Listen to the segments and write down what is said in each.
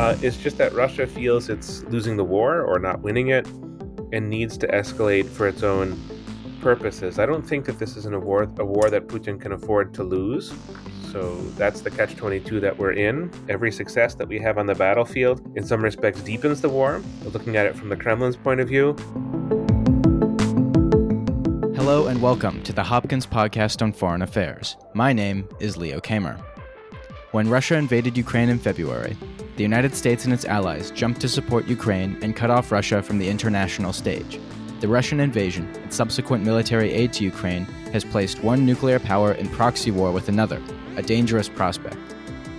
Uh, it's just that Russia feels it's losing the war or not winning it and needs to escalate for its own purposes. I don't think that this is an, a, war, a war that Putin can afford to lose. So that's the catch 22 that we're in. Every success that we have on the battlefield, in some respects, deepens the war, looking at it from the Kremlin's point of view. Hello and welcome to the Hopkins Podcast on Foreign Affairs. My name is Leo Kamer. When Russia invaded Ukraine in February, the United States and its allies jumped to support Ukraine and cut off Russia from the international stage. The Russian invasion and subsequent military aid to Ukraine has placed one nuclear power in proxy war with another, a dangerous prospect.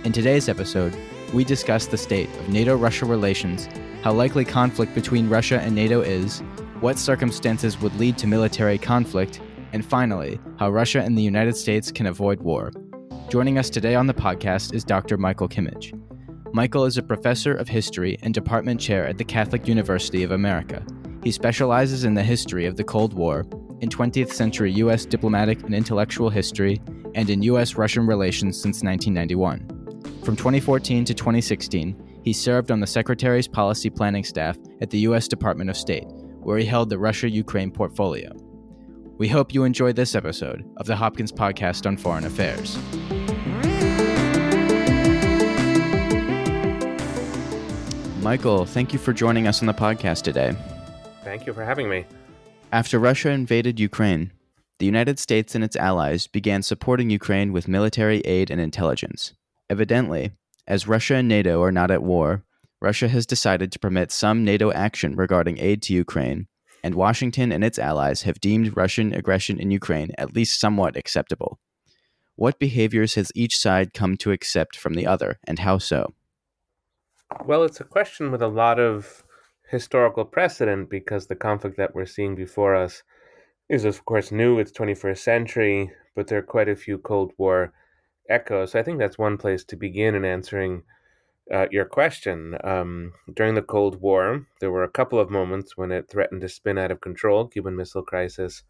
In today's episode, we discuss the state of NATO Russia relations, how likely conflict between Russia and NATO is, what circumstances would lead to military conflict, and finally, how Russia and the United States can avoid war. Joining us today on the podcast is Dr. Michael Kimmage. Michael is a professor of history and department chair at the Catholic University of America. He specializes in the history of the Cold War, in 20th century U.S. diplomatic and intellectual history, and in U.S. Russian relations since 1991. From 2014 to 2016, he served on the Secretary's policy planning staff at the U.S. Department of State, where he held the Russia Ukraine portfolio. We hope you enjoyed this episode of the Hopkins Podcast on Foreign Affairs. Michael, thank you for joining us on the podcast today. Thank you for having me. After Russia invaded Ukraine, the United States and its allies began supporting Ukraine with military aid and intelligence. Evidently, as Russia and NATO are not at war, Russia has decided to permit some NATO action regarding aid to Ukraine, and Washington and its allies have deemed Russian aggression in Ukraine at least somewhat acceptable. What behaviors has each side come to accept from the other, and how so? Well, it's a question with a lot of historical precedent because the conflict that we're seeing before us is, of course, new. It's 21st century, but there are quite a few Cold War echoes. So I think that's one place to begin in answering uh, your question. Um, during the Cold War, there were a couple of moments when it threatened to spin out of control, Cuban Missile Crisis,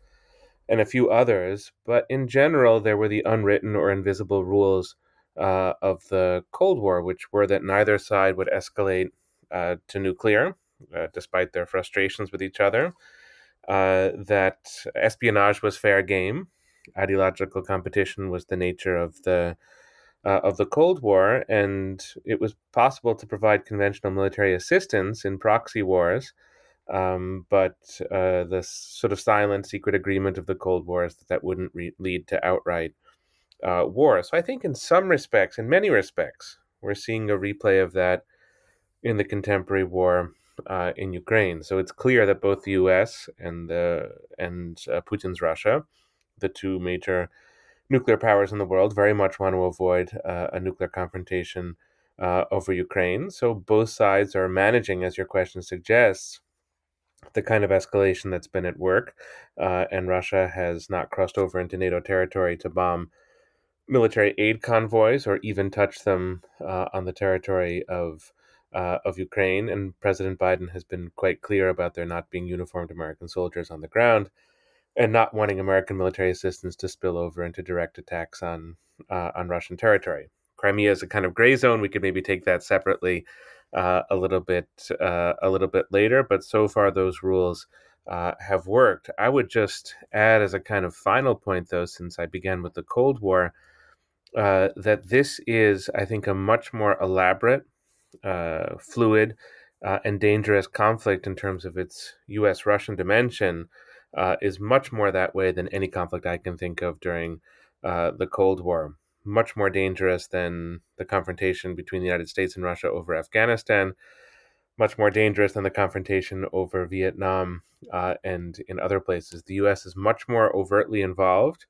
and a few others. But in general, there were the unwritten or invisible rules uh, of the Cold War, which were that neither side would escalate uh, to nuclear, uh, despite their frustrations with each other. Uh, that espionage was fair game. Ideological competition was the nature of the uh, of the Cold War, and it was possible to provide conventional military assistance in proxy wars. Um, but uh, the sort of silent, secret agreement of the Cold War is that that wouldn't re- lead to outright uh, war. So I think, in some respects, in many respects, we're seeing a replay of that in the contemporary war uh, in Ukraine. So it's clear that both the U.S. and the and uh, Putin's Russia, the two major nuclear powers in the world very much want to avoid uh, a nuclear confrontation uh, over Ukraine. So both sides are managing, as your question suggests, the kind of escalation that's been at work. Uh, and Russia has not crossed over into NATO territory to bomb military aid convoys or even touch them uh, on the territory of. Uh, of Ukraine, and President Biden has been quite clear about there not being uniformed American soldiers on the ground and not wanting American military assistance to spill over into direct attacks on uh, on Russian territory. Crimea is a kind of gray zone. We could maybe take that separately uh, a little bit uh, a little bit later, but so far those rules uh, have worked. I would just add as a kind of final point, though, since I began with the Cold War, uh, that this is, I think, a much more elaborate, uh, fluid, and dangerous conflict in terms of its U.S. Russian dimension uh, is much more that way than any conflict I can think of during uh, the Cold War. Much more dangerous than the confrontation between the United States and Russia over Afghanistan. Much more dangerous than the confrontation over Vietnam uh, and in other places. The U.S. is much more overtly involved.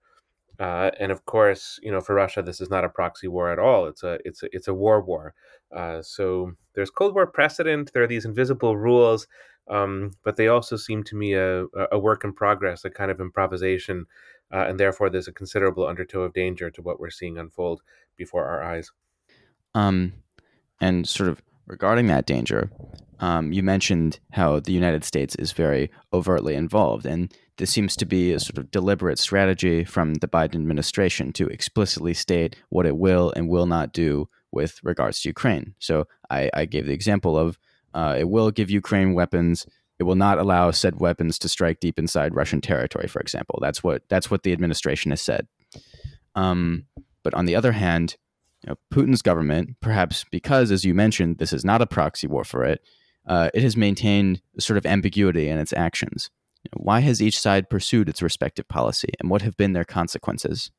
Uh, and of course, you know, for Russia, this is not a proxy war at all. It's a it's a, it's a war war. Uh, so there's Cold War precedent. There are these invisible rules um, but they also seem to me a, a work in progress, a kind of improvisation, uh, and therefore there's a considerable undertow of danger to what we're seeing unfold before our eyes. Um, and sort of regarding that danger, um, you mentioned how the United States is very overtly involved, and this seems to be a sort of deliberate strategy from the Biden administration to explicitly state what it will and will not do with regards to Ukraine. So I, I gave the example of uh, it will give Ukraine weapons. It will not allow said weapons to strike deep inside Russian territory, for example. That's what that's what the administration has said. Um, but on the other hand, you know, Putin's government, perhaps because, as you mentioned, this is not a proxy war for it, uh, it has maintained a sort of ambiguity in its actions. Why has each side pursued its respective policy, and what have been their consequences?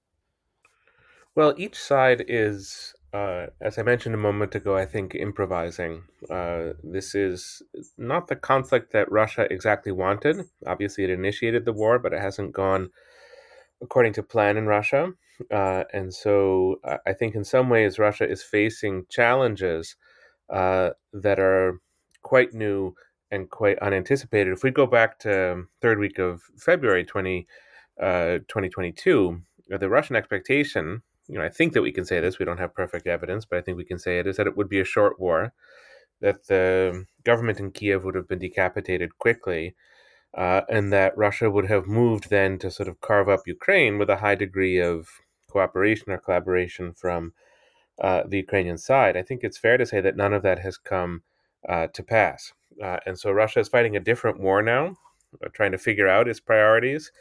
Well, each side is, uh, as I mentioned a moment ago, I think improvising. Uh, this is not the conflict that Russia exactly wanted. Obviously, it initiated the war, but it hasn't gone according to plan in Russia. Uh, and so I think in some ways Russia is facing challenges uh, that are quite new and quite unanticipated. If we go back to third week of February 20, uh, 2022, the Russian expectation, you know, I think that we can say this, we don't have perfect evidence, but I think we can say it, is that it would be a short war, that the government in Kiev would have been decapitated quickly, uh, and that Russia would have moved then to sort of carve up Ukraine with a high degree of cooperation or collaboration from uh, the Ukrainian side. I think it's fair to say that none of that has come uh, to pass. Uh, and so Russia is fighting a different war now, uh, trying to figure out its priorities.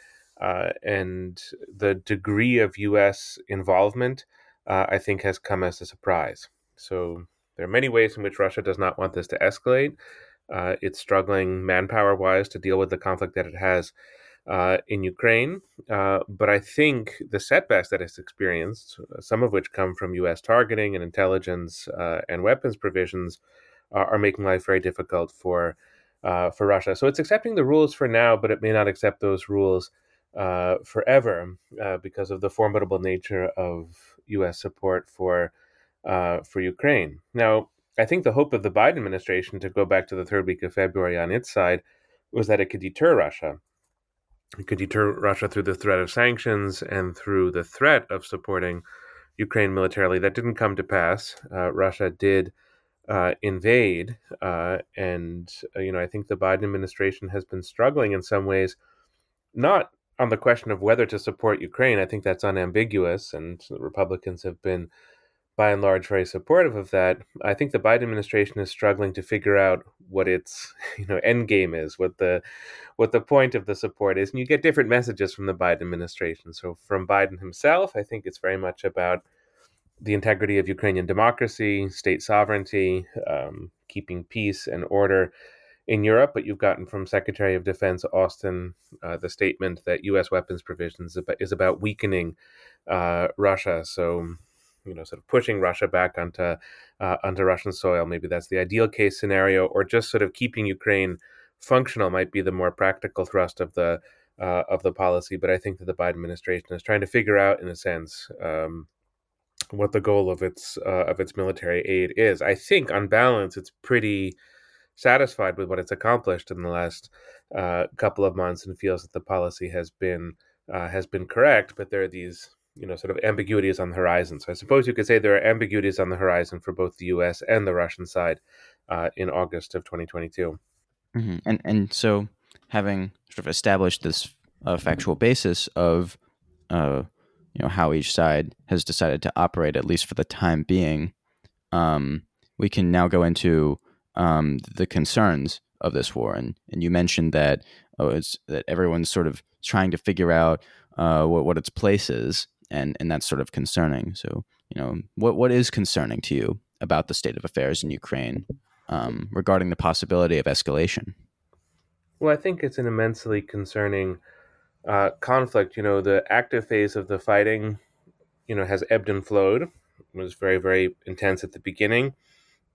Uh, and the degree of U.S. involvement, I think, has come as a surprise. So there are many ways in which Russia does not want this to escalate. It's struggling manpower wise to deal with the conflict that it has uh, in Ukraine. Uh, but I think the setbacks that it's experienced, some of which come from U.S. targeting and intelligence uh, and weapons provisions, are making life very difficult for uh, for Russia. So it's accepting the rules for now, but it may not accept those rules uh, forever uh, because of the formidable nature of U.S. support for for Ukraine. Now, I think the hope of the Biden administration to go back to the third week of February on its side was that it could deter Russia. It could deter Russia through the threat of sanctions and through the threat of supporting Ukraine militarily. That didn't come to pass. Uh, Russia did uh, invade, uh, and uh, you know I think the Biden administration has been struggling in some ways, not on the question of whether to support Ukraine. I think that's unambiguous, and Republicans have been by and large very supportive of that. I think the Biden administration is struggling to figure out what its you know end game is, what the what the point of the support is, and you get different messages from the Biden administration. So from Biden himself, I think it's very much about the integrity of Ukrainian democracy, state sovereignty, um, keeping peace and order in Europe. But you've gotten from Secretary of Defense Austin uh, the statement that U.S. weapons provisions is about weakening uh, Russia. So you know, sort of pushing Russia back onto uh, onto Russian soil. Maybe that's the ideal case scenario, or just sort of keeping Ukraine functional might be the more practical thrust of the uh, of the policy. But I think that the Biden administration is trying to figure out, in a sense, um, what the goal of its uh, of its military aid is. I think, on balance, it's pretty satisfied with what it's accomplished in the last uh, couple of months, and feels that the policy has been uh, has been correct. But there are these you know sort of ambiguities on the horizon. So I suppose you could say there are ambiguities on the horizon for both the U.S. and the Russian side uh, in August of 2022. Mm-hmm. And and so having sort of established this uh, factual basis of uh, you know how each side has decided to operate at least for the time being, um, we can now go into um, the concerns of this war. And and you mentioned that oh, it's that everyone's sort of trying to figure out uh, what what its place is and and that's sort of concerning. So you know, what what is concerning to you about the state of affairs in Ukraine um, regarding the possibility of escalation? Well, I think it's an immensely concerning uh, conflict. You know, the active phase of the fighting, you know, has ebbed and flowed. It was very very intense at the beginning.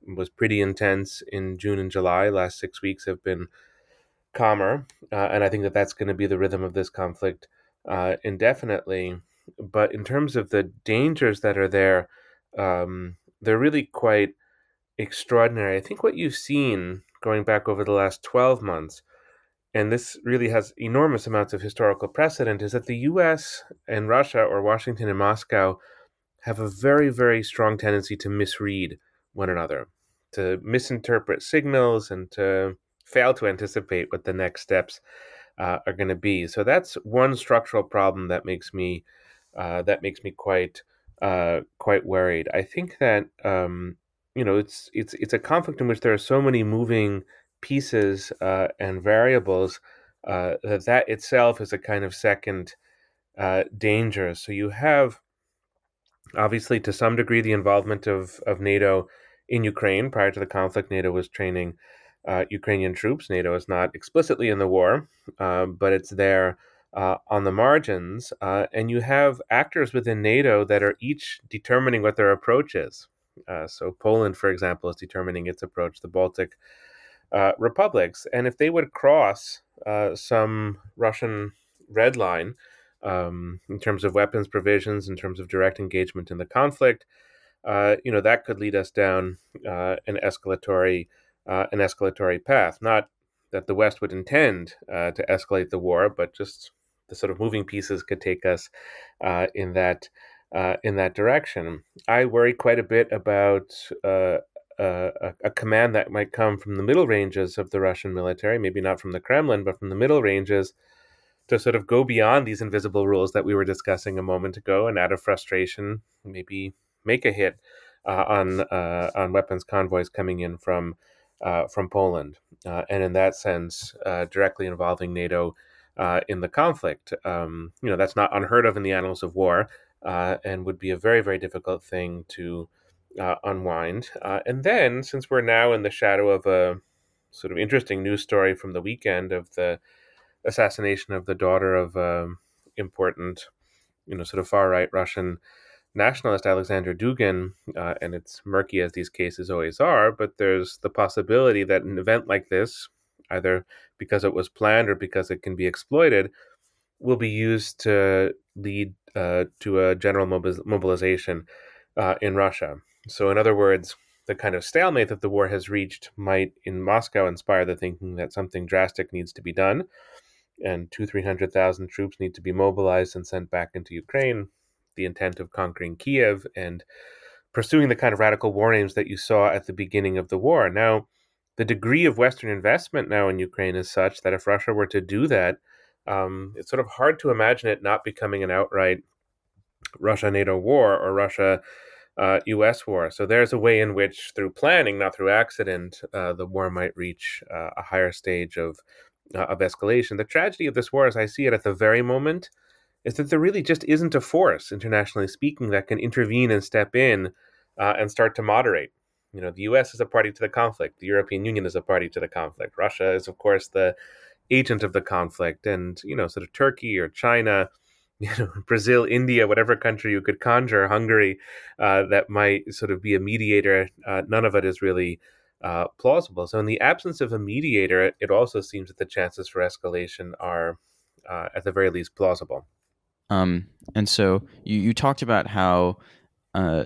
It was pretty intense in June and July. Last six weeks have been calmer, uh, and I think that that's going to be the rhythm of this conflict uh, indefinitely but in terms of the dangers that are there, um, they're really quite extraordinary. I think what you've seen going back over the last 12 months, and this really has enormous amounts of historical precedent, is that the US and Russia, or Washington and Moscow, have a very, very strong tendency to misread one another, to misinterpret signals, and to fail to anticipate what the next steps uh, are going to be. So that's one structural problem that makes me uh, that makes me quite uh, quite worried. I think that um, you know it's it's it's a conflict in which there are so many moving pieces uh, and variables uh, that that itself is a kind of second uh, danger. So you have obviously to some degree the involvement of of NATO in Ukraine prior to the conflict. NATO was training uh, Ukrainian troops. NATO is not explicitly in the war, uh, but it's there uh, on the margins. And you have actors within NATO that are each determining what their approach is. So Poland, for example, is determining its approach. The Baltic uh, republics, and if they would cross uh, some Russian red line um, in terms of weapons provisions, in terms of direct engagement in the conflict, uh, you know that could lead us down an escalatory uh, an escalatory path. Not that the West would intend uh, to escalate the war, but just the sort of moving pieces could take us uh, in that uh, in that direction. I worry quite a bit about uh, a, a, command that might come from the middle ranges of the Russian military, maybe not from the Kremlin, but from the middle ranges, to sort of go beyond these invisible rules that we were discussing a moment ago, and out of frustration, maybe make a hit uh, on on weapons convoys coming in from uh, from Poland, uh, and in that sense, uh, directly involving NATO uh, in the conflict. Um, you know, that's not unheard of in the annals of war, uh, and would be a very, very difficult thing to unwind. and then, since we're now in the shadow of a sort of interesting news story from the weekend of the assassination of the daughter of um, important, you know, sort of far right Russian nationalist Alexander Dugin, uh, and it's murky as these cases always are, but there's the possibility that an event like this, either because it was planned or because it can be exploited, will be used to lead uh, to a general mobiliz- mobilization uh, in Russia. So, in other words, the kind of stalemate that the war has reached might in Moscow inspire the thinking that something drastic needs to be done, and two, three hundred thousand troops need to be mobilized and sent back into Ukraine the intent of conquering Kiev and pursuing the kind of radical war aims that you saw at the beginning of the war. Now, the degree of Western investment now in Ukraine is such that if Russia were to do that, um, it's sort of hard to imagine it not becoming an outright Russia NATO war or Russia uh, US war. So there's a way in which, through planning, not through accident, uh, the war might reach uh, a higher stage of, uh, of escalation. The tragedy of this war, as I see it at the very moment, is that there really just isn't a force, internationally speaking, that can intervene and step in uh, and start to moderate. You know, the U.S. is a party to the conflict. The European Union is a party to the conflict. Russia is, of course, the agent of the conflict, and you know, sort of Turkey or China, you know, Brazil, India, whatever country you could conjure, Hungary, uh, that might sort of be a mediator. Uh, none of it is really uh, plausible. So, in the absence of a mediator, it also seems that the chances for escalation are, uh, at the very least, plausible. Um, and so you, you talked about how uh,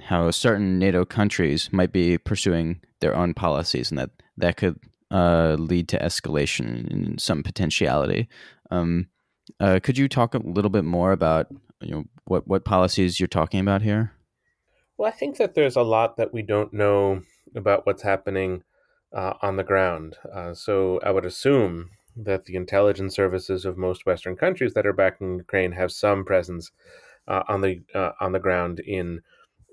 how certain NATO countries might be pursuing their own policies, and that that could uh, lead to escalation in some potentiality. Um, uh, could you talk a little bit more about you know what what policies you're talking about here? Well, I think that there's a lot that we don't know about what's happening uh, on the ground. Uh, so I would assume that the intelligence services of most Western countries that are backing Ukraine have some presence uh, on the uh, on the ground in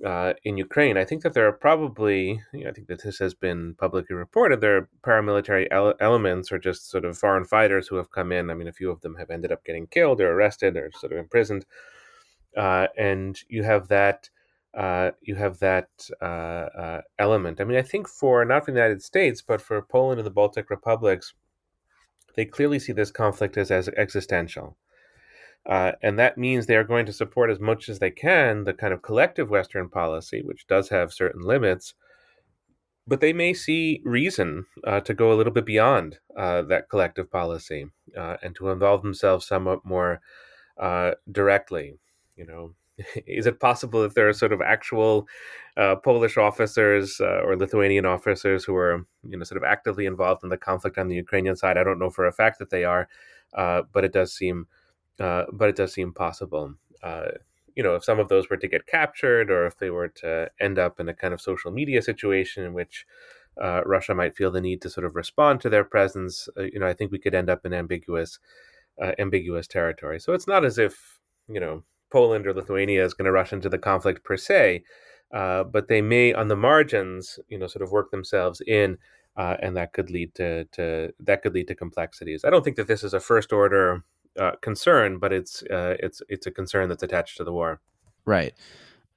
uh, in Ukraine. I think that there are probably, you know, I think that this has been publicly reported. There are paramilitary ele- elements or just sort of foreign fighters who have come in. I mean, a few of them have ended up getting killed or arrested or sort of imprisoned. Uh, and you have that. Uh, you have that uh, uh, element. I mean, I think for not for the United States, but for Poland and the Baltic republics, they clearly see this conflict as, as existential. Uh, and that means they are going to support as much as they can the kind of collective Western policy, which does have certain limits. But they may see reason uh, to go a little bit beyond uh, that collective policy uh, and to involve themselves somewhat more uh, directly. You know, is it possible that there are sort of actual uh, Polish officers or Lithuanian officers who are, you know, sort of actively involved in the conflict on the Ukrainian side? I don't know for a fact that they are, but it does seem, uh, but it does seem possible. Uh, you know, if some of those were to get captured, or if they were to end up in a kind of social media situation in which uh, Russia might feel the need to sort of respond to their presence, you know, I think we could end up in ambiguous, ambiguous territory. So it's not as if you know Poland or Lithuania is going to rush into the conflict per se, uh, but they may, on the margins, you know, sort of work themselves in, uh, and that could lead to, to that could lead to complexities. I don't think that this is a first order uh, concern, but it's uh, it's it's a concern that's attached to the war. Right.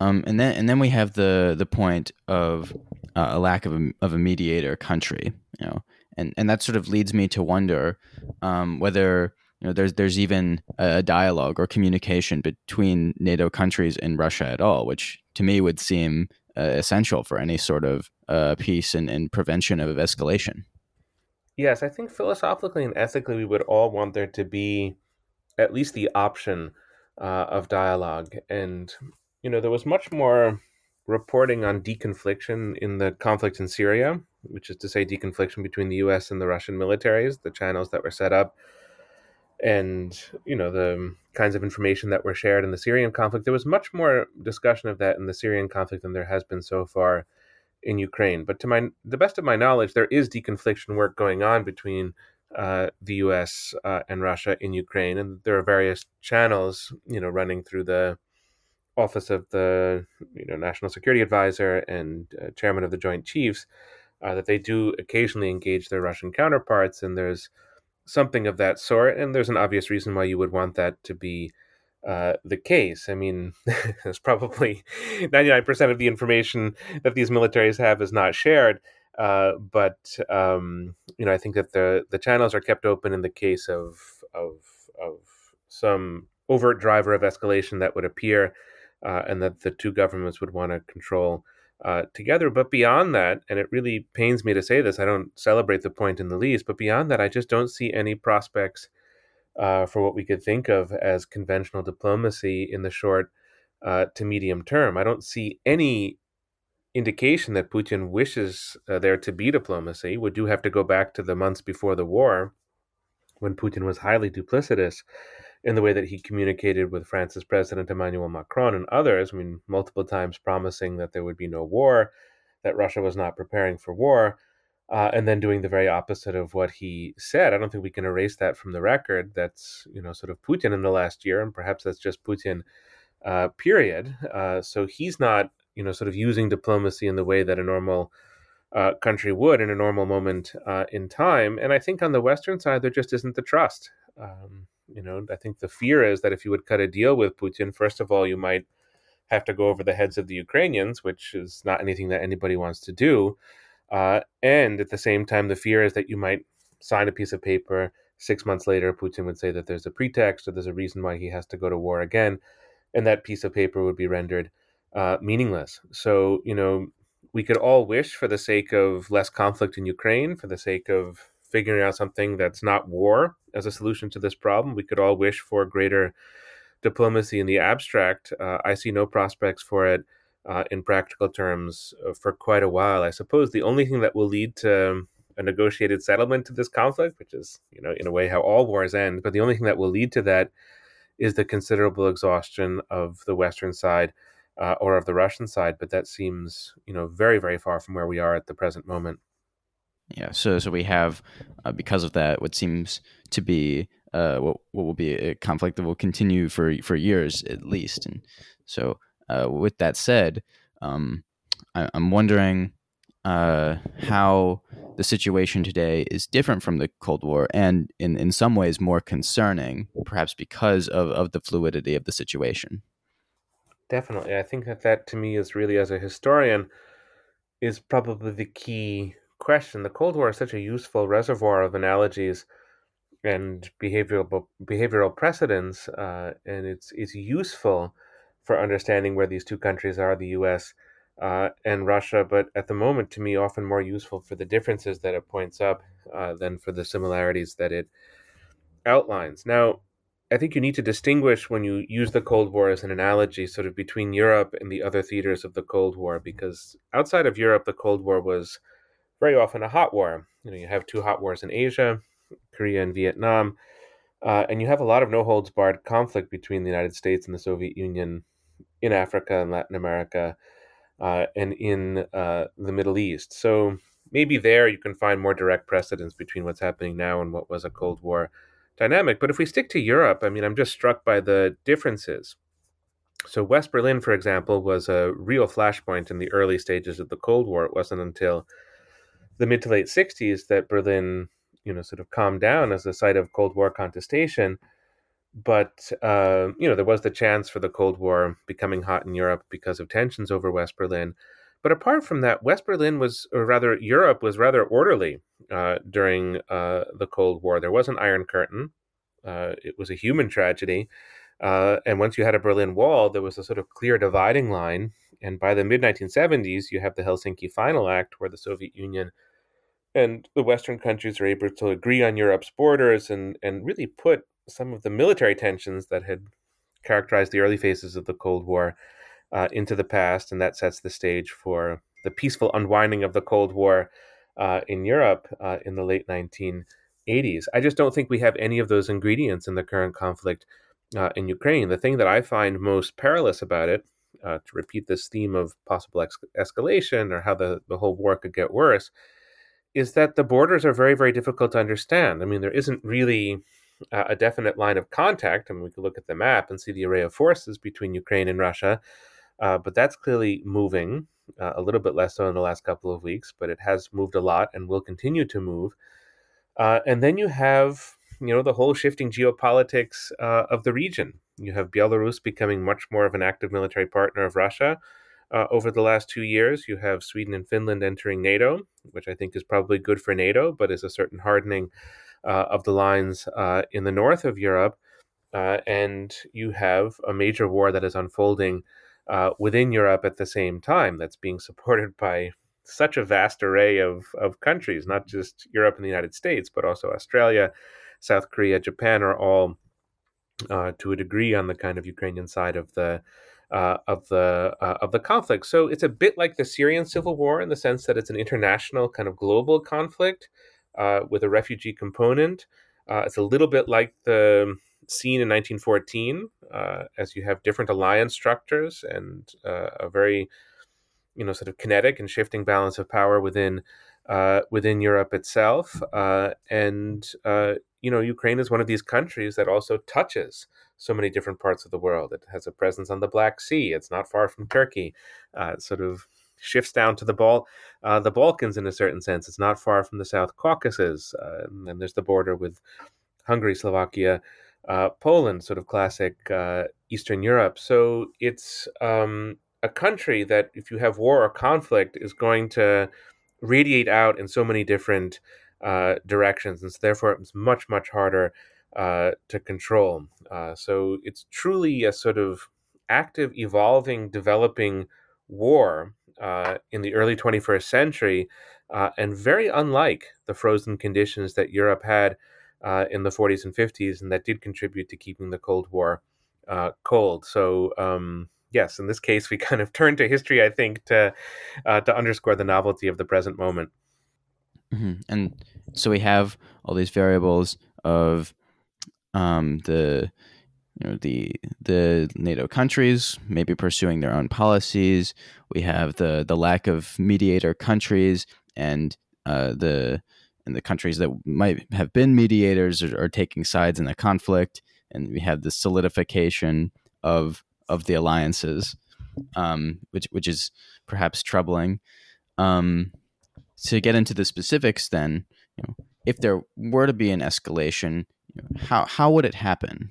Um, and then and then we have the the point of uh, a lack of a, of a mediator country, you know, and and that sort of leads me to wonder um, whether you know there's there's even a dialogue or communication between NATO countries and Russia at all, which to me would seem uh, essential for any sort of uh, peace and, and prevention of escalation. Yes, I think philosophically and ethically, we would all want there to be at least the option uh, of dialogue. And, you know, there was much more reporting on deconfliction in the conflict in Syria, which is to say, deconfliction between the US and the Russian militaries, the channels that were set up, and, you know, the kinds of information that were shared in the Syrian conflict. There was much more discussion of that in the Syrian conflict than there has been so far in Ukraine. But to my the best of my knowledge, there is deconfliction work going on between uh, the U.S. Uh, and Russia in Ukraine, and there are various channels, you know, running through the office of the you know National Security Advisor and uh, Chairman of the Joint Chiefs uh, that they do occasionally engage their Russian counterparts, and there's something of that sort, and there's an obvious reason why you would want that to be uh, the case. I mean, there's probably 99% of the information that these militaries have is not shared. Uh, but um, you know, I think that the the channels are kept open in the case of of of some overt driver of escalation that would appear, uh, and that the two governments would want to control uh, together. But beyond that, and it really pains me to say this, I don't celebrate the point in the least. But beyond that, I just don't see any prospects uh, for what we could think of as conventional diplomacy in the short uh, to medium term. I don't see any indication that Putin wishes uh, there to be diplomacy. We do have to go back to the months before the war when Putin was highly duplicitous in the way that he communicated with France's President Emmanuel Macron and others. I mean, multiple times promising that there would be no war, that Russia was not preparing for war uh, and then doing the very opposite of what he said. I don't think we can erase that from the record. That's you know sort of Putin in the last year, and perhaps that's just Putin. Uh, period. Uh, so he's not you know sort of using diplomacy in the way that a normal uh, country would in a normal moment uh, in time. And I think on the Western side, there just isn't the trust. Um, you know, I think the fear is that if you would cut a deal with Putin, first of all, you might have to go over the heads of the Ukrainians, which is not anything that anybody wants to do. Uh, and at the same time, the fear is that you might sign a piece of paper. Six months later, Putin would say that there's a pretext or there's a reason why he has to go to war again. And that piece of paper would be rendered uh, meaningless. So, you know, we could all wish for the sake of less conflict in Ukraine, for the sake of figuring out something that's not war as a solution to this problem. We could all wish for greater diplomacy in the abstract. Uh, I see no prospects for it uh, in practical terms uh, for quite a while. I suppose the only thing that will lead to a negotiated settlement to this conflict, which is, you know, in a way how all wars end, but the only thing that will lead to that is the considerable exhaustion of the Western side uh, or of the Russian side. But that seems, you know, very, very far from where we are at the present moment. Yeah. So, so we have, uh, because of that, what seems to be uh, what what will be a conflict that will continue for for years at least, and so uh, with that said, um, I, am wondering uh, how the situation today is different from the Cold War and in, in some ways more concerning, perhaps because of, of the fluidity of the situation. Definitely. I think that that to me is really, as a historian, is probably the key question. The Cold War is such a useful reservoir of analogies and behavioral behavioral precedents, uh, and it's it's useful for understanding where these two countries are, the U.S. Uh, and Russia, but at the moment, to me, often more useful for the differences that it points up uh, than for the similarities that it outlines. Now, I think you need to distinguish when you use the Cold War as an analogy, sort of between Europe and the other theaters of the Cold War, because outside of Europe, the Cold War was very often a hot war. You know, you have two hot wars in Asia, Korea and Vietnam, uh, and you have a lot of no holds barred conflict between the United States and the Soviet Union in Africa and Latin America uh, and in uh, the Middle East. So maybe there you can find more direct precedence between what's happening now and what was a Cold War dynamic. But if we stick to Europe, I mean, I'm just struck by the differences So, West Berlin, for example, was a real flashpoint in the early stages of the Cold War. It wasn't until the mid to late 60s that Berlin, you know, sort of calmed down as a site of Cold War contestation. But, uh, you know, there was the chance for the Cold War becoming hot in Europe because of tensions over West Berlin. But apart from that, West Berlin was, or rather, Europe was rather orderly uh, during uh, the Cold War. There was an Iron Curtain. Uh, it was a human tragedy. Uh, and once you had a Berlin Wall, there was a sort of clear dividing line. And by the mid 1970s, you have the Helsinki Final Act, where the Soviet Union and the Western countries are able to agree on Europe's borders and, and really put some of the military tensions that had characterized the early phases of the Cold War uh, into the past, and that sets the stage for the peaceful unwinding of the Cold War uh, in Europe uh, in the late 1980s. I just don't think we have any of those ingredients in the current conflict uh, in Ukraine. The thing that I find most perilous about it, uh, to repeat this theme of possible ex- escalation or how the, the whole war could get worse, is that the borders are very, very difficult to understand. I mean, there isn't really uh, a definite line of contact. I mean, we can look at the map and see the array of forces between Ukraine and Russia, uh, but that's clearly moving. Uh, a little bit less so in the last couple of weeks, but it has moved a lot and will continue to move. Uh, and then you have, you know, the whole shifting geopolitics uh, of the region. You have Belarus becoming much more of an active military partner of Russia. Uh, over the last two years, you have Sweden and Finland entering NATO, which I think is probably good for NATO, but is a certain hardening uh, of the lines in the north of Europe. And you have a major war that is unfolding uh, within Europe at the same time that's being supported by such a vast array of, of countries, not just Europe and the United States, but also Australia, South Korea, Japan are all uh, to a degree on the kind of Ukrainian side of the uh, of the uh, of the conflict. So it's a bit like the Syrian civil war in the sense that it's an international kind of global conflict uh, with a refugee component. Uh, it's a little bit like the scene in 1914, uh, as you have different alliance structures and uh, a very you know sort of kinetic and shifting balance of power within within Europe itself. and you know, Ukraine is one of these countries that also touches so many different parts of the world. It has a presence on the Black Sea. It's not far from Turkey. Uh, it sort of shifts down to the Bal- uh, the Balkans in a certain sense. It's not far from the South Caucasus. Uh, and there's the border with Hungary, Slovakia, uh, Poland, sort of classic uh, Eastern Europe. So it's um, a country that, if you have war or conflict, is going to radiate out in so many different uh, directions, and so therefore it's much much harder uh, to control. Uh, so it's truly a sort of active, evolving, developing war in the early 21st century, and very unlike the frozen conditions that Europe had uh, in the 40s and 50s, and that did contribute to keeping the Cold War uh, cold. So. Um, yes, in this case, we kind of turn to history, I think, to uh, to underscore the novelty of the present moment. Mm-hmm. And so we have all these variables of um, the you know the the NATO countries maybe pursuing their own policies. We have the the lack of mediator countries and uh, the and the countries that might have been mediators are, are taking sides in the conflict, and we have the solidification of of the alliances, um, which which is perhaps troubling. Um, to get into the specifics, then, you know, if there were to be an escalation, you know, how how would it happen?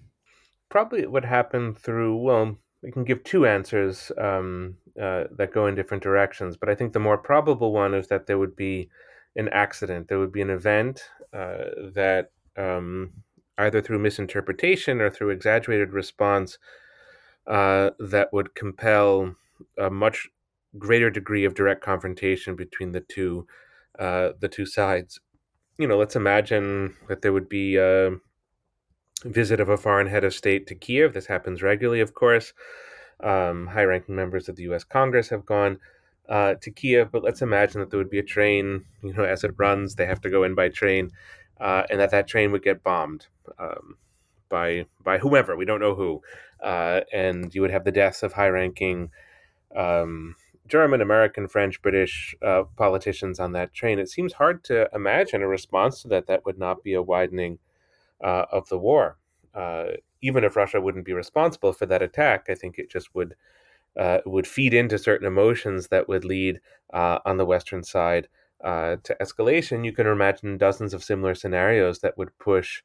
Probably it would happen through well, we can give two answers um, uh, that go in different directions, but I think the more probable one is that there would be an accident. There would be an event uh, that um, either through misinterpretation or through exaggerated response uh, that would compel a much greater degree of direct confrontation between the two uh, the two sides. You know, let's imagine that there would be a visit of a foreign head of state to Kiev. This happens regularly, of course. Um, high-ranking members of the U.S. Congress have gone uh, to Kiev, but let's imagine that there would be a train. You know, as it runs, they have to go in by train, uh, and that that train would get bombed um, by by whoever we don't know who, uh, and you would have the deaths of high-ranking um, German, American, French, British uh, politicians on that train. It seems hard to imagine a response to that that would not be a widening uh, of the war. Uh, even if Russia wouldn't be responsible for that attack, I think it just would uh, would feed into certain emotions that would lead uh, on the Western side uh, to escalation. You can imagine dozens of similar scenarios that would push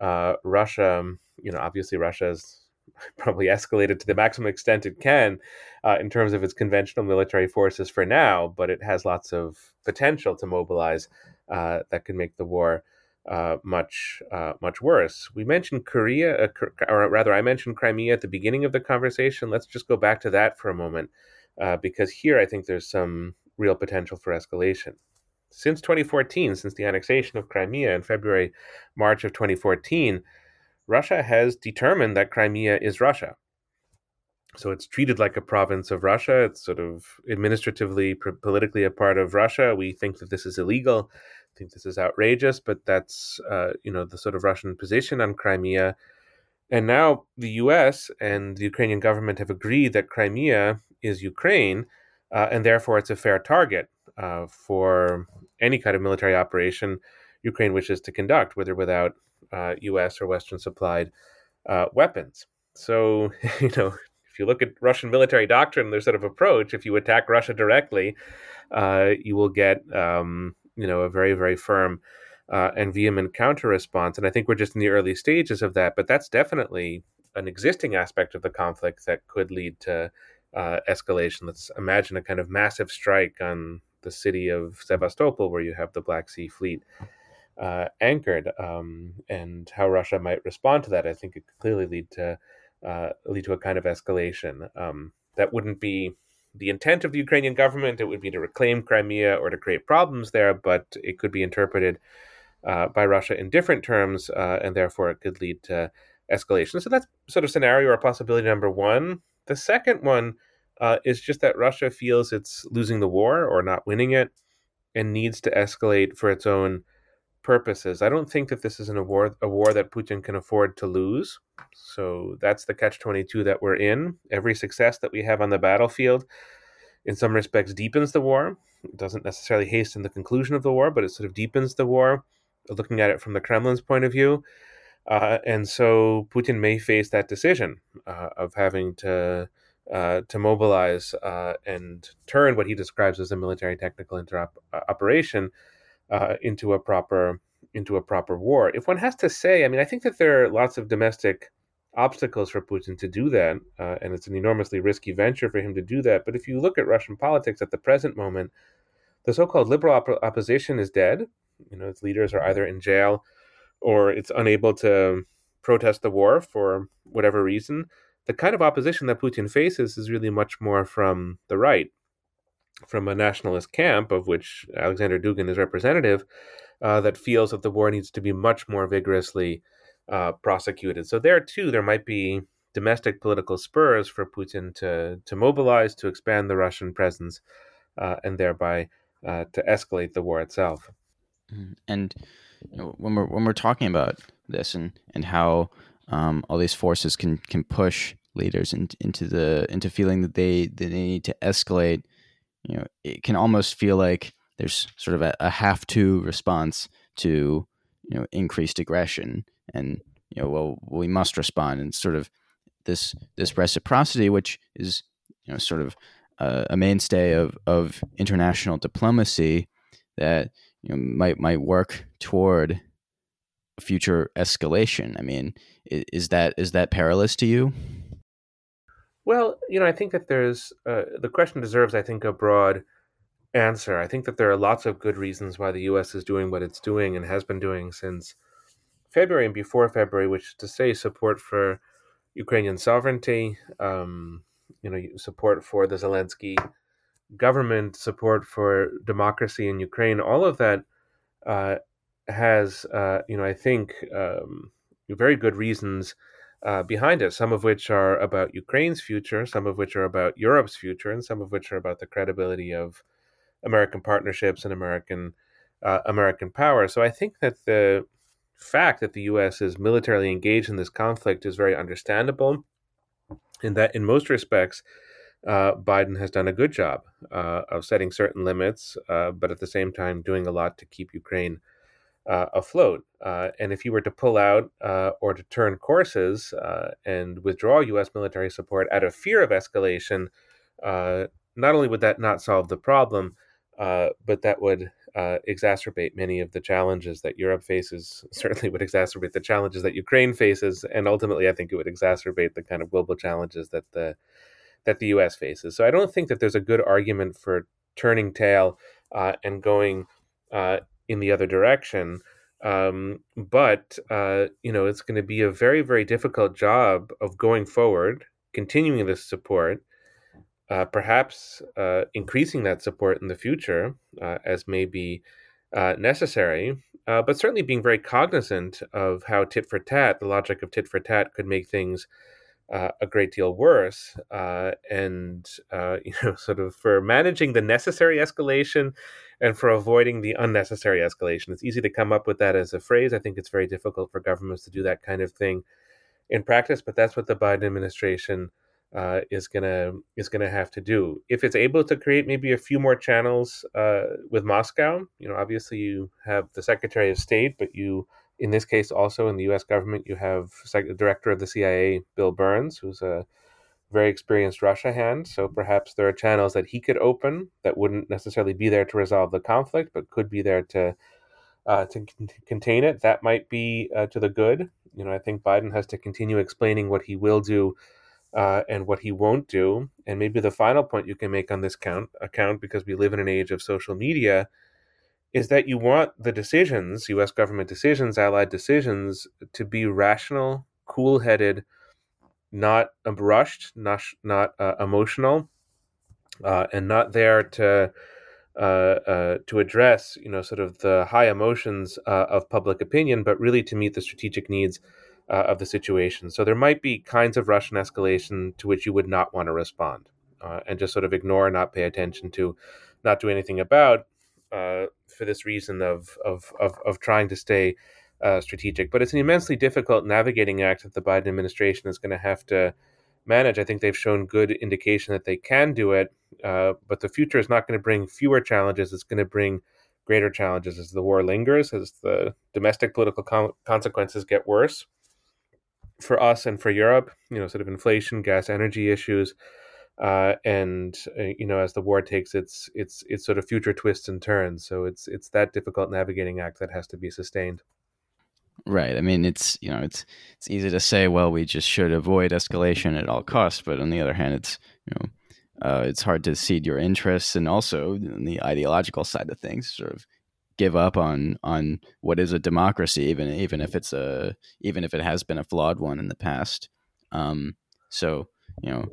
uh, Russia. You know, obviously Russia's probably escalated to the maximum extent it can uh, in terms of its conventional military forces for now, but it has lots of potential to mobilize uh, that could make the war uh, much uh, much worse. We mentioned Korea, uh, or rather, I mentioned Crimea at the beginning of the conversation. Let's just go back to that for a moment, uh, because here I think there's some real potential for escalation. Since 2014, since the annexation of Crimea in February, March of 2014, Russia has determined that Crimea is Russia. So it's treated like a province of Russia. It's sort of administratively, politically a part of Russia. We think that this is illegal think this is outrageous, but that's uh, you know the sort of Russian position on Crimea. And now the U.S. and the Ukrainian government have agreed that Crimea is Ukraine, uh, and therefore it's a fair target uh, for any kind of military operation Ukraine wishes to conduct, with or without U.S. Uh, or Western supplied uh, weapons. So you know if you look at Russian military doctrine, their sort of approach, if you attack Russia directly, uh, you will get um, you know a very very firm uh, and vehement counter response. And I think we're just in the early stages of that. But that's definitely an existing aspect of the conflict that could lead to uh, escalation. Let's imagine a kind of massive strike on the city of Sevastopol, where you have the Black Sea Fleet uh, anchored, um, and how Russia might respond to that. I think it could clearly lead to uh, lead to a kind of escalation. Um, that wouldn't be the intent of the Ukrainian government. It would be to reclaim Crimea or to create problems there, but it could be interpreted uh, by Russia in different terms, uh, and therefore it could lead to escalation. So that's sort of scenario or possibility number one. The second one uh, is just that Russia feels it's losing the war or not winning it and needs to escalate for its own purposes. I don't think that this is an, a war a war that Putin can afford to lose. So that's the catch 22 that we're in. Every success that we have on the battlefield in some respects deepens the war. It doesn't necessarily hasten the conclusion of the war, but it sort of deepens the war, looking at it from the Kremlin's point of view. Uh, and so Putin may face that decision uh, of having to uh, to mobilize uh, and turn what he describes as a military technical interop- uh, into a proper into a proper war. If one has to say, I mean, I think that there are lots of domestic obstacles for Putin to do that, uh, and it's an enormously risky venture for him to do that. But if you look at Russian politics at the present moment, the so-called liberal op- opposition is dead. You know, its leaders are either in jail or it's unable to protest the war for whatever reason. The kind of opposition that Putin faces is really much more from the right, from a nationalist camp of which Alexander Dugin is representative, uh, that feels that the war needs to be much more vigorously uh, prosecuted. So there too, there might be domestic political spurs for Putin to to mobilize to expand the Russian presence, uh, and thereby uh, to escalate the war itself. Mm-hmm. And you know, when we're when we're talking about this and and how um, all these forces can can push leaders in, into the into feeling that they that they need to escalate, you know, it can almost feel like there's sort of a, a have to response to you know increased aggression and you know well we must respond. And sort of this this reciprocity which is you know sort of a, a mainstay of of international diplomacy that you know might might work toward future escalation. I mean is that is that perilous to you well you know i think that there's uh, the question deserves i think a broad answer. I think that there are lots of good reasons why the U.S. is doing what it's doing and has been doing since February and before February, which is to say support for Ukrainian sovereignty, um, you know, support for the Zelensky government, support for democracy in Ukraine. All of that uh, has, uh, you know, I think um, very good reasons. Uh, behind it, some of which are about Ukraine's future, some of which are about Europe's future, and some of which are about the credibility of American partnerships and American uh, American power. So I think that the fact that the U.S. is militarily engaged in this conflict is very understandable. and that, in most respects, uh, Biden has done a good job uh, of setting certain limits, uh, but at the same time doing a lot to keep Ukraine uh, afloat. Uh, and if you were to pull out uh, or to turn courses uh, and withdraw U.S. military support out of fear of escalation, uh, not only would that not solve the problem, uh, but that would exacerbate many of the challenges that Europe faces. Certainly, would exacerbate the challenges that Ukraine faces, and ultimately, I think it would exacerbate the kind of global challenges that the that the U.S. faces. So, I don't think that there's a good argument for turning tail and going in the other direction. Um, but uh, you know, it's going to be a very, very difficult job of going forward, continuing this support, uh, perhaps uh, increasing that support in the future uh, as may be uh, necessary. Uh, but certainly being very cognizant of how tit for tat, the logic of tit for tat, could make things a great deal worse. And, you know, sort of for managing the necessary escalation and for avoiding the unnecessary escalation. It's easy to come up with that as a phrase. I think it's very difficult for governments to do that kind of thing in practice, but that's what the Biden administration uh, is gonna is gonna have to do. If it's able to create maybe a few more channels uh, with Moscow, you know, obviously you have the Secretary of State, but you in this case, also in the U.S. government, you have director of the CIA, Bill Burns, who's a very experienced Russia hand. So perhaps there are channels that he could open that wouldn't necessarily be there to resolve the conflict, but could be there to uh, to c- contain it. That might be uh, to the good. You know, I think Biden has to continue explaining what he will do uh, and what he won't do. And maybe the final point you can make on this count account, because we live in an age of social media, is that you want the decisions, U.S. government decisions, allied decisions, to be rational, cool-headed, not rushed, not not uh, emotional, uh, and not there to uh, uh, to address, you know, sort of the high emotions uh, of public opinion, but really to meet the strategic needs uh, of the situation. So there might be kinds of Russian escalation to which you would not want to respond, and just sort of ignore, not pay attention to, not do anything about for this reason of of of, of trying to stay uh, strategic. But it's an immensely difficult navigating act that the Biden administration is going to have to manage. I think they've shown good indication that they can do it, uh, but the future is not going to bring fewer challenges. It's going to bring greater challenges as the war lingers, as the domestic political com- consequences get worse for us and for Europe. You know, sort of inflation, gas, energy issues uh, and uh, you know as the war takes its its its sort of future twists and turns so it's it's that difficult navigating act that has to be sustained right i mean it's you know it's it's easy to say well we just should avoid escalation at all costs but on the other hand it's you know uh, it's hard to cede your interests and also on the ideological side of things sort of give up on on what is a democracy even even if it's a even if it has been a flawed one in the past. Um so you know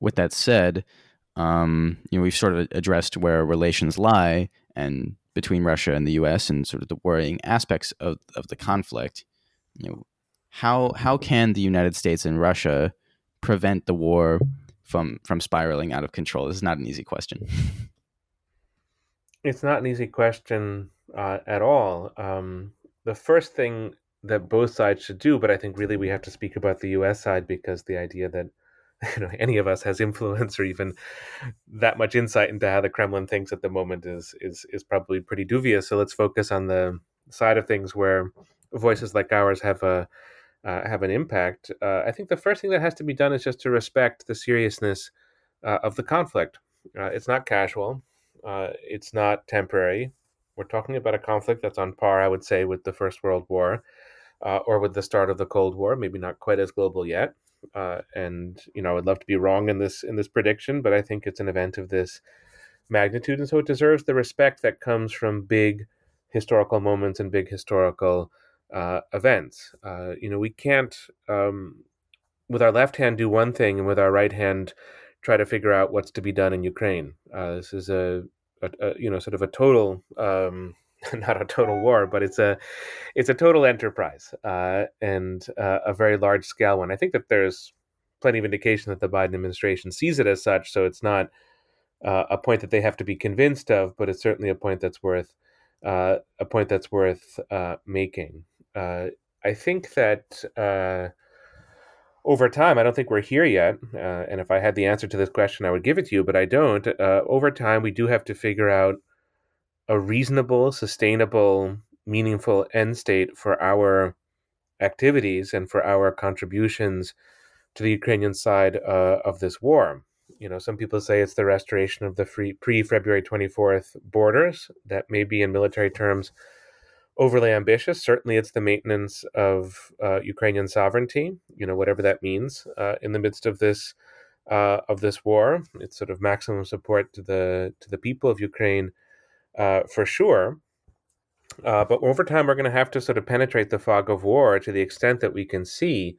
with that said, um, you know, we've sort of addressed where relations lie and between Russia and the U.S. and sort of the worrying aspects of, of the conflict. You know, how how can the United States and Russia prevent the war from from spiraling out of control? This is not an easy question. It's not an easy question uh, at all. Um, the first thing that both sides should do, but I think really we have to speak about the U.S. side because the idea that you know any of us has influence or even that much insight into how the Kremlin thinks at the moment is is is probably pretty dubious. So let's focus on the side of things where voices like ours have a uh, have an impact. Uh, I think the first thing that has to be done is just to respect the seriousness uh, of the conflict. Uh, it's not casual. Uh, it's not temporary. We're talking about a conflict that's on par, I would say, with the First World War uh, or with the start of the Cold War. Maybe not quite as global yet uh, and you know, I would love to be wrong in this in this prediction, but I think it's an event of this magnitude, and so it deserves the respect that comes from big historical moments and big historical uh, events. Uh, you know, we can't um, with our left hand do one thing, and with our right hand try to figure out what's to be done in Ukraine. Uh, this is a, a, a, you know sort of a total. Um, not a total war, but it's a it's a total enterprise uh, and uh, a very large scale one. I think that there's plenty of indication that the Biden administration sees it as such, so it's not uh, a point that they have to be convinced of, but it's certainly a point that's worth uh, a point that's worth uh, making. Uh, I think that over time, I don't think we're here yet. Uh, and if I had the answer to this question, I would give it to you, but I don't. Uh, over time, we do have to figure out a reasonable, sustainable meaningful end state for our activities and for our contributions to the Ukrainian side uh, of this war. You know, some people say it's the restoration of the free pre February 24th borders. That may be in military terms overly ambitious. Certainly, it's the maintenance of uh, Ukrainian sovereignty. You know, whatever that means uh, in the midst of this uh, of this war. It's sort of maximum support to the to the people of Ukraine uh, for sure. Uh, but over time, we're going to have to sort of penetrate the fog of war to the extent that we can see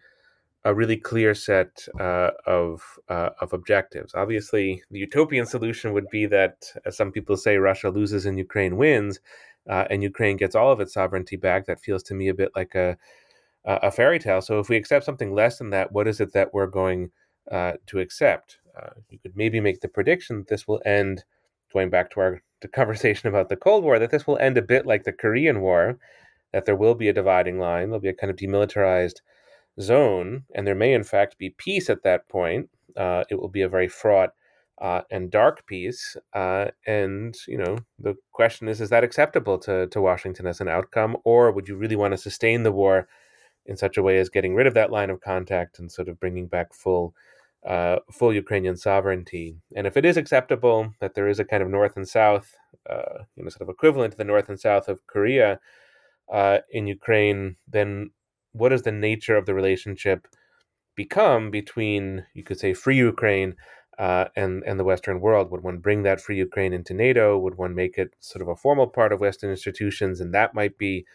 a really clear set uh, of uh, of objectives. Obviously, the utopian solution would be that, as some people say, Russia loses and Ukraine wins, uh, and Ukraine gets all of its sovereignty back. That feels to me a bit like a a fairy tale. So, if we accept something less than that, what is it that we're going uh, to accept? Uh, you could maybe make the prediction that this will end, going back to our the conversation about the Cold War, that this will end a bit like the Korean War, that there will be a dividing line, there'll be a kind of demilitarized zone, and there may in fact be peace at that point. Uh, it will be a very fraught uh, and dark peace. Uh, and you know, the question is: Is that acceptable to to Washington as an outcome, or would you really want to sustain the war in such a way as getting rid of that line of contact and sort of bringing back full? Uh, full Ukrainian sovereignty, and if it is acceptable that there is a kind of north and south, uh, you know, sort of equivalent to the north and south of Korea uh, in Ukraine, then what does the nature of the relationship become between, you could say, free Ukraine uh, and and the Western world? Would one bring that free Ukraine into NATO? Would one make it sort of a formal part of Western institutions, and that might be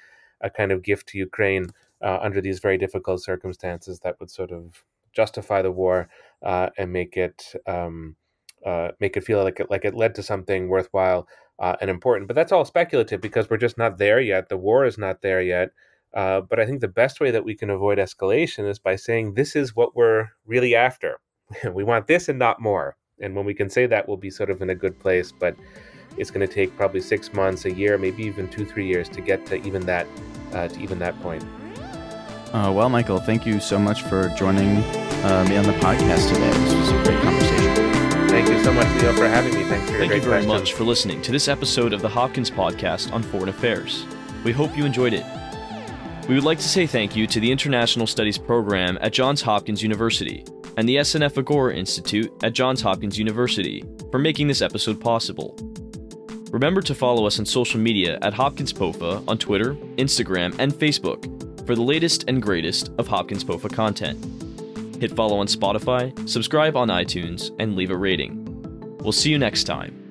a kind of gift to Ukraine uh, under these very difficult circumstances that would sort of justify the war uh, and make it um, uh, make it feel like it like it led to something worthwhile uh, and important. But that's all speculative because we're just not there yet. The war is not there yet. Uh, but I think the best way that we can avoid escalation is by saying this is what we're really after. we want this and not more. And when we can say that, we'll be sort of in a good place. But it's going to take probably six months, a year, maybe even two, three years to get to even that uh, to even that point. Uh, well, Michael, thank you so much for joining uh, me on the podcast today. This was a great conversation. Thank you so much, Leo, for having me. Thanks for Thank you very questions. much for listening to this episode of the Hopkins Podcast on Foreign Affairs. We hope you enjoyed it. We would like to say thank you to the International Studies Program at Johns Hopkins University and the SNF Agora Institute at Johns Hopkins University for making this episode possible. Remember to follow us on social media at Hopkins POFA on Twitter, Instagram, and Facebook for the latest and greatest of Hopkins POFA content. Hit follow on Spotify, subscribe on iTunes, and leave a rating. We'll see you next time.